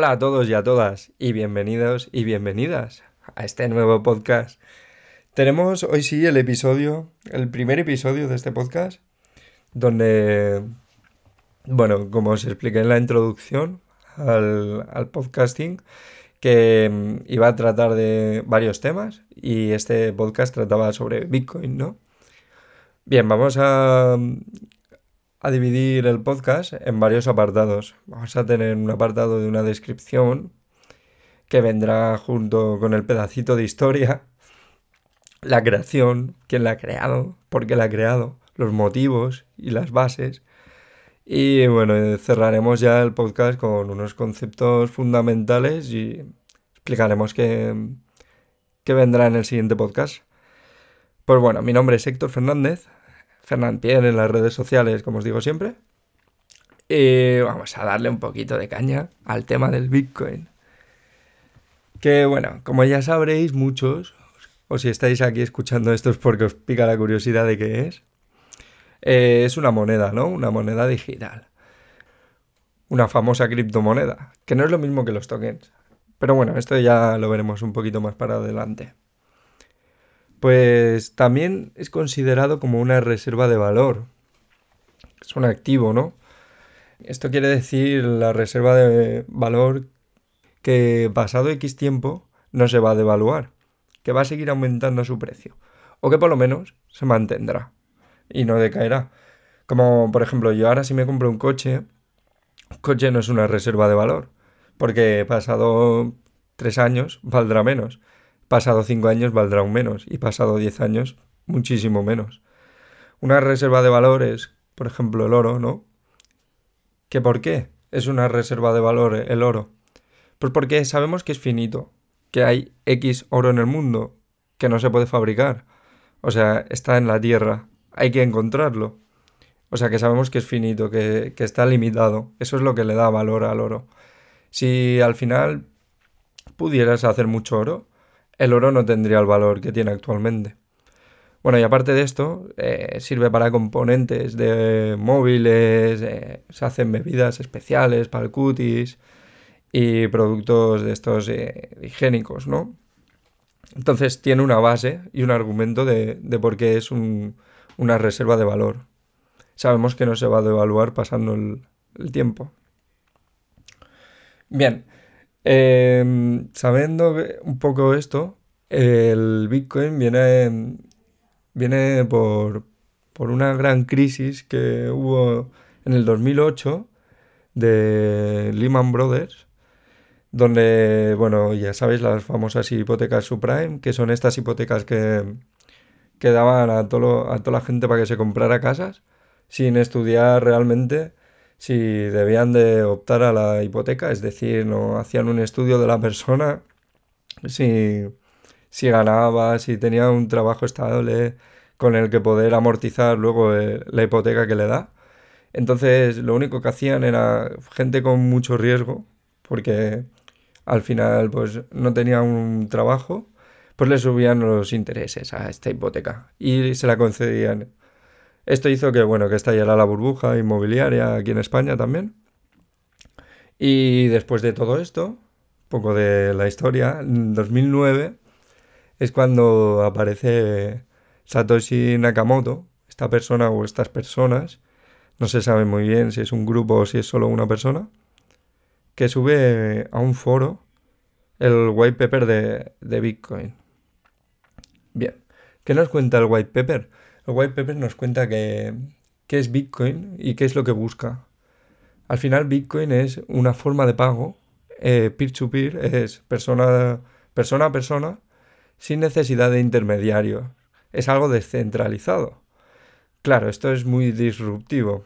Hola a todos y a todas y bienvenidos y bienvenidas a este nuevo podcast. Tenemos hoy sí el episodio, el primer episodio de este podcast, donde, bueno, como os expliqué en la introducción al, podcasting, que mm, iba a tratar de varios temas y este podcast trataba sobre Bitcoin, ¿no? Bien, vamos a, a dividir el podcast en varios apartados. Vamos a tener un apartado de una descripción que vendrá junto con el pedacito de historia, la creación, quién la ha creado, por qué la ha creado, los motivos y las bases. Y bueno, cerraremos ya el podcast con unos conceptos fundamentales y explicaremos qué, qué vendrá en el siguiente podcast. Pues bueno, mi nombre es Héctor Fernández, En las redes sociales, como os digo siempre. Y vamos a darle un poquito de caña al tema del Bitcoin. Que bueno, como ya sabréis muchos, o si estáis aquí escuchando esto es porque os pica la curiosidad de qué es, eh, es una moneda, ¿no? Una moneda digital. Una famosa criptomoneda, que no es lo mismo que los tokens. Pero bueno, esto ya lo veremos un poquito más para adelante pues también es considerado como una reserva de valor. Es un activo, ¿no? Esto quiere decir la reserva de valor que pasado X tiempo no se va a devaluar, que va a seguir aumentando su precio, o que por lo menos se mantendrá y no decaerá. Como por ejemplo, yo ahora si me compro un coche, un coche no es una reserva de valor, porque pasado tres años valdrá menos pasado 5 años valdrá un menos y pasado 10 años muchísimo menos. Una reserva de valor es, por ejemplo, el oro, ¿no? ¿Qué por qué es una reserva de valor el oro? Pues porque sabemos que es finito, que hay X oro en el mundo, que no se puede fabricar. O sea, está en la tierra, hay que encontrarlo. O sea, que sabemos que es finito, que, que está limitado. Eso es lo que le da valor al oro. Si al final pudieras hacer mucho oro, el oro no tendría el valor que tiene actualmente. Bueno, y aparte de esto, eh, sirve para componentes de móviles, eh, se hacen bebidas especiales para el cutis y productos de estos eh, higiénicos, ¿no? Entonces tiene una base y un argumento de, por qué es una reserva de valor. Sabemos que no se va a devaluar pasando el tiempo. Bien, Em, sabiendo un poco esto, el Bitcoin viene, viene por, por una gran crisis que hubo en el 2008 de Lehman Brothers, donde, bueno, ya sabéis, las famosas hipotecas subprime, que son estas hipotecas que, que daban a, todo, a toda la gente para que se comprara casas sin estudiar realmente si debían de optar a la hipoteca, es decir, no hacían un estudio de la persona, si, si ganaba, si tenía un trabajo estable con el que poder amortizar luego eh, la hipoteca que le da. Entonces lo único que hacían era gente con mucho riesgo, porque al final pues no tenía un trabajo, pues le subían los intereses a esta hipoteca y se la concedían esto hizo que, bueno, que estallara la burbuja inmobiliaria aquí en España también. Y después de todo esto, poco de la historia, en 2009 es cuando aparece Satoshi Nakamoto, esta persona o estas personas, no se sabe muy bien si es un grupo o si es solo una persona, que sube a un foro el white paper de, de Bitcoin. Bien, ¿qué nos cuenta el white paper? White paper nos cuenta que, qué es Bitcoin y qué es lo que busca. Al final Bitcoin es una forma de pago, eh, peer-to-peer, es persona, persona a persona, sin necesidad de intermediarios. Es algo descentralizado. Claro, esto es muy disruptivo.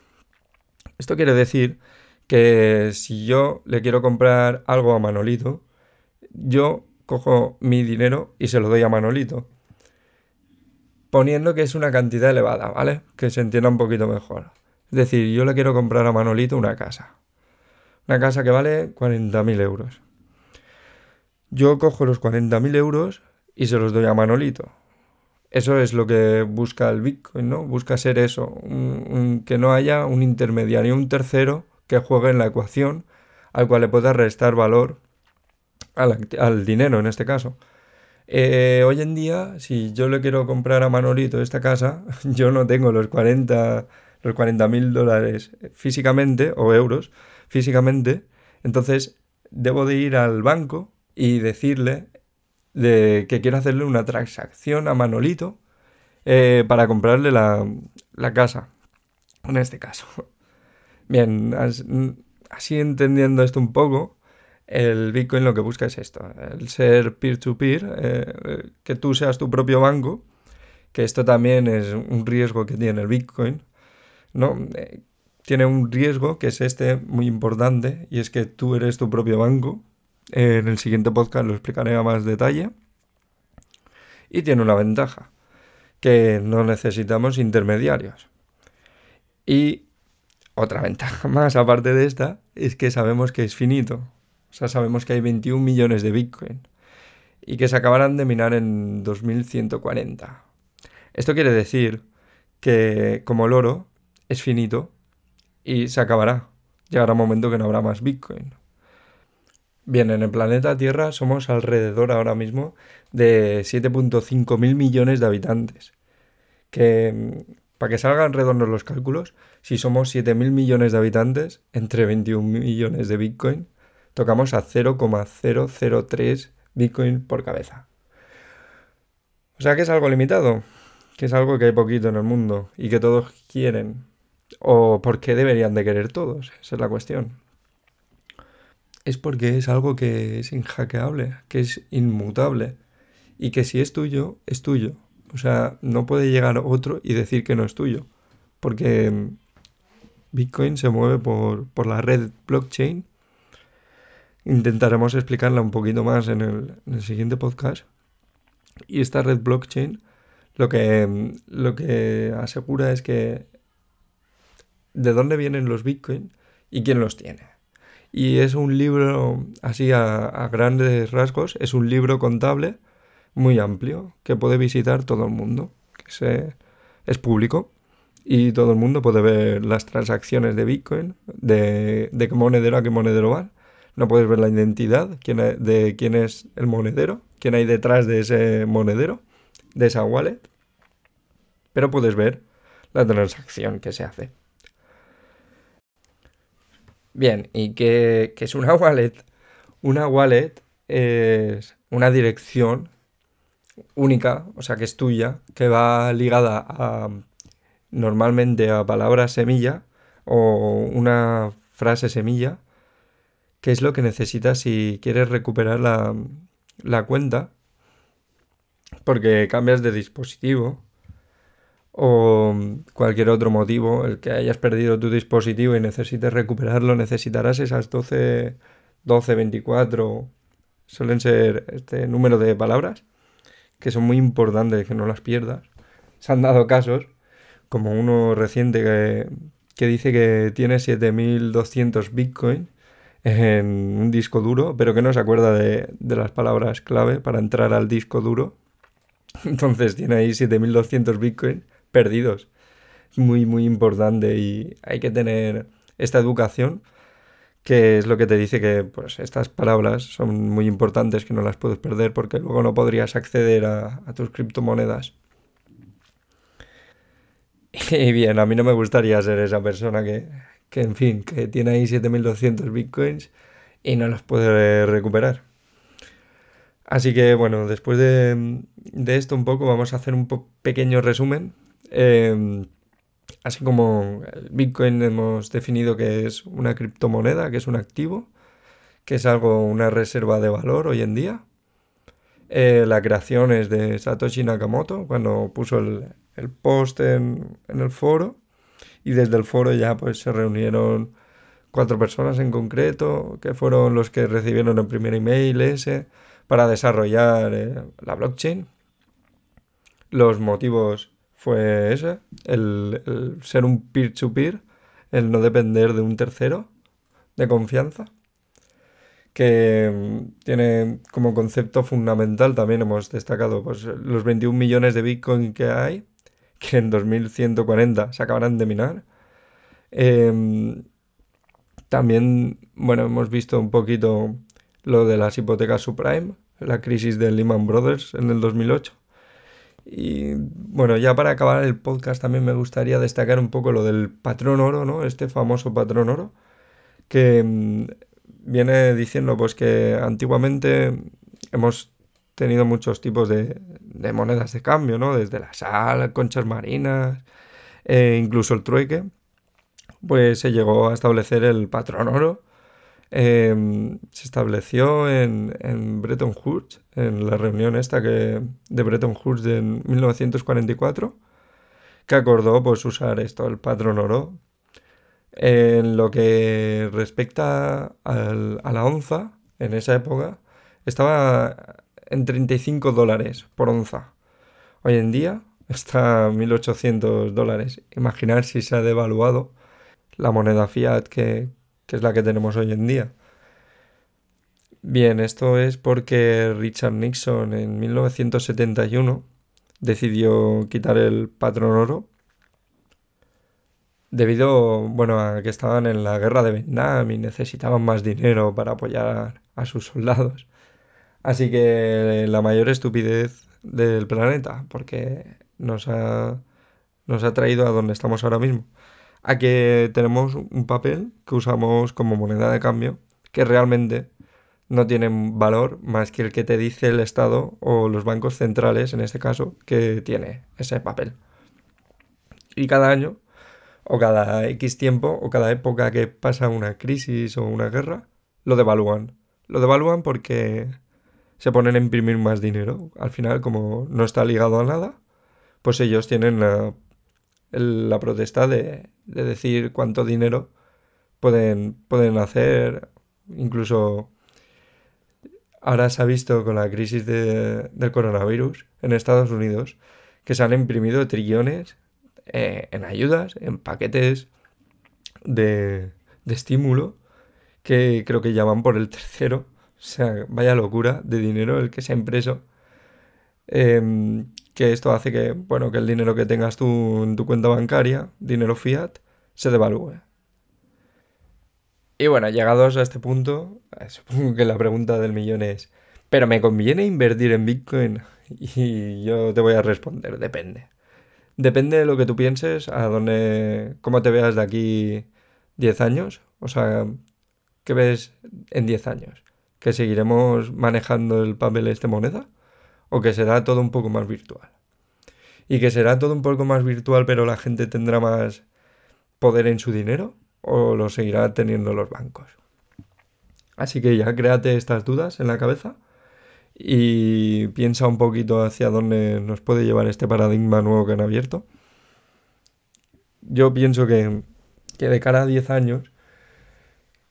Esto quiere decir que si yo le quiero comprar algo a Manolito, yo cojo mi dinero y se lo doy a Manolito poniendo que es una cantidad elevada, ¿vale? Que se entienda un poquito mejor. Es decir, yo le quiero comprar a Manolito una casa. Una casa que vale 40.000 euros. Yo cojo los 40.000 euros y se los doy a Manolito. Eso es lo que busca el Bitcoin, ¿no? Busca ser eso, que no haya un intermediario, un tercero que juegue en la ecuación al cual le puedas restar valor al, dinero en este caso. Eh, hoy en día, si yo le quiero comprar a Manolito esta casa, yo no tengo los 40 los 40 mil dólares físicamente o euros físicamente, entonces debo de ir al banco y decirle de que quiero hacerle una transacción a Manolito eh, para comprarle la, la casa, en este caso. Bien, así entendiendo esto un poco, el Bitcoin lo que busca es esto, el ser peer-to-peer, eh, que tú seas tu propio banco, que esto también es un riesgo que tiene el Bitcoin, ¿no? Eh, tiene un riesgo que es este muy importante y es que tú eres tu propio banco. en el siguiente podcast lo explicaré a más detalle. Y tiene una ventaja, que no necesitamos intermediarios. Y otra ventaja más aparte de esta es que sabemos que es finito. O sabemos que hay 21 millones de Bitcoin y que se acabarán de minar en 2140. Esto quiere decir que como el oro es finito y se acabará. Llegará un momento que no habrá más Bitcoin. Bien, en el planeta Tierra somos alrededor ahora mismo de 7.5 mil millones de habitantes. Que, mm, para que salgan redondos los cálculos, si somos 7 mil millones de habitantes, entre 21 millones de Bitcoin, tocamos a 0,003 Bitcoin por cabeza. O sea que es algo limitado, que es algo que hay poquito en el mundo y que todos quieren. ¿O por qué deberían de querer todos? Esa es la cuestión. Es porque es algo que es inhackeable, que es inmutable y que si es tuyo, es tuyo. O sea, no puede llegar otro y decir que no es tuyo. Porque Bitcoin se mueve por, por la red blockchain. Intentaremos explicarla un poquito más en el, en el siguiente podcast. Y esta red blockchain lo que, lo que asegura es que de dónde vienen los Bitcoin y quién los tiene. Y es un libro, así a, grandes rasgos, es un libro contable muy amplio que puede visitar todo el mundo, se, es público y todo el mundo puede ver las transacciones de Bitcoin, de, de qué monedero a qué monedero van. No puedes ver la identidad de quién es el monedero, quién hay detrás de ese monedero, de esa wallet, pero puedes ver la transacción que se hace. Bien, ¿y qué, es una wallet? Una wallet es una dirección única, o sea que es tuya, que va ligada a normalmente a palabra semilla o una frase semilla, que es lo que necesitas si quieres recuperar la, la cuenta, porque cambias de dispositivo o cualquier otro motivo, el que hayas perdido tu dispositivo y necesites recuperarlo, necesitarás esas 12, 12, 24, suelen ser este número de palabras, que son muy importantes que no las pierdas. Se han dado casos, como uno reciente que, que dice que tiene 7200 bitcoin en un disco duro, pero que no se acuerda de, de las palabras clave para entrar al disco duro. Entonces tiene ahí 7200 bitcoin perdidos. Muy, muy importante y hay que tener esta educación que es lo que te dice que pues, estas palabras son muy importantes, que no las puedes perder porque luego no podrías acceder a, tus criptomonedas. Y bien, a mí no me gustaría ser esa persona que, que en fin, que tiene ahí 7200 bitcoins y no los puede recuperar. Así que bueno, después de, de esto un poco vamos a hacer un pequeño resumen Em, así como el Bitcoin hemos definido que es una criptomoneda, que es un activo, que es algo, una reserva de valor hoy en día. Eh, la creación es de Satoshi Nakamoto cuando puso el, post en, el foro y desde el foro ya pues se reunieron cuatro personas en concreto que fueron los que recibieron el primer email ese para desarrollar eh, la blockchain. Los motivos fue ese, el, ser un peer-to-peer, el no depender de un tercero de confianza, que mm, tiene como concepto fundamental, también hemos destacado pues, los 21 millones de Bitcoin que hay, que en 2140 se acabarán de minar. Em, También, bueno, hemos visto un poquito lo de las hipotecas subprime, la crisis de Lehman Brothers en el 2008. Y bueno, ya para acabar el podcast también me gustaría destacar un poco lo del patrón oro, ¿no? Este famoso patrón oro, que mm, viene diciendo pues que antiguamente hemos tenido muchos tipos de, monedas de cambio, ¿no? Desde la sal, conchas marinas, e incluso el trueque. Pues se llegó a establecer el patrón oro. Em, se estableció en, Bretton Woods, en la reunión esta que, de Bretton Woods en 1944, que acordó pues usar esto, el patrón oro. En lo que respecta a la onza, en esa época, estaba en 35 dólares por onza. Hoy en día está a 1.800 dólares. Imaginar si se ha devaluado la moneda fiat que, que es la que tenemos hoy en día. Bien, esto es porque Richard Nixon en 1971 decidió quitar el patrón oro debido bueno, a que estaban en la guerra de Vietnam y necesitaban más dinero para apoyar a sus soldados. Así que la mayor estupidez del planeta, porque nos ha, nos ha traído a donde estamos ahora mismo. A que tenemos un papel que usamos como moneda de cambio, que realmente no tiene valor más que el que te dice el Estado o los bancos centrales, en este caso, que tiene ese papel. Y cada año, o cada X tiempo, o cada época que pasa una crisis o una guerra, lo devalúan. Lo devalúan porque se ponen a imprimir más dinero. Al final, como no está ligado a nada, pues ellos tienen la, protesta de, decir cuánto dinero pueden, pueden hacer. Incluso ahora se ha visto con la crisis del coronavirus en Estados Unidos que se han imprimido trillones eh, en ayudas, en paquetes de, de estímulo que creo que ya van por el tercero o sea, vaya locura de dinero el que se ha impreso. Em, que esto hace que, bueno, que el dinero que tengas tú en tu cuenta bancaria, dinero fiat, se devalúe. Y bueno, llegados a este punto, eh, supongo que la pregunta del millón es, ¿pero me conviene invertir en Bitcoin? Y yo te voy a responder, depende. Depende de lo que tú pienses, a dónde, cómo te veas de aquí 10 años. O sea, ¿qué ves en 10 años? Que seguiremos manejando el papel este moneda o que será todo un poco más virtual. Y que será todo un poco más virtual pero la gente tendrá más poder en su dinero o lo seguirá teniendo los bancos. Así que ya créate estas dudas en la cabeza y piensa un poquito hacia dónde nos puede llevar este paradigma nuevo que han abierto. Yo pienso que, que de cara a 10 años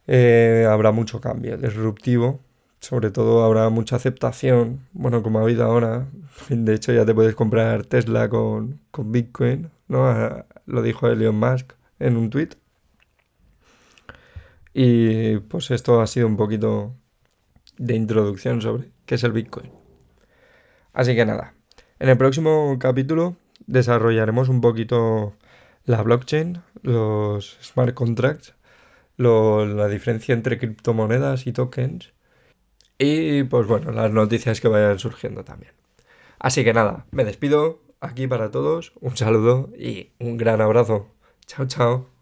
eh, habrá mucho cambio disruptivo. Sobre todo habrá mucha aceptación, bueno, como ha habido ahora. De hecho, ya te puedes comprar Tesla con, Bitcoin, ¿no? Ah, lo dijo Elon Musk en un tweet. Y pues esto ha sido un poquito de introducción sobre qué es el Bitcoin. Así que nada, en el próximo capítulo desarrollaremos un poquito la blockchain, los smart contracts la diferencia entre criptomonedas y tokens y pues bueno, las noticias que vayan surgiendo también. Así que nada, me despido aquí para todos, un saludo y un gran abrazo. Chao, chao.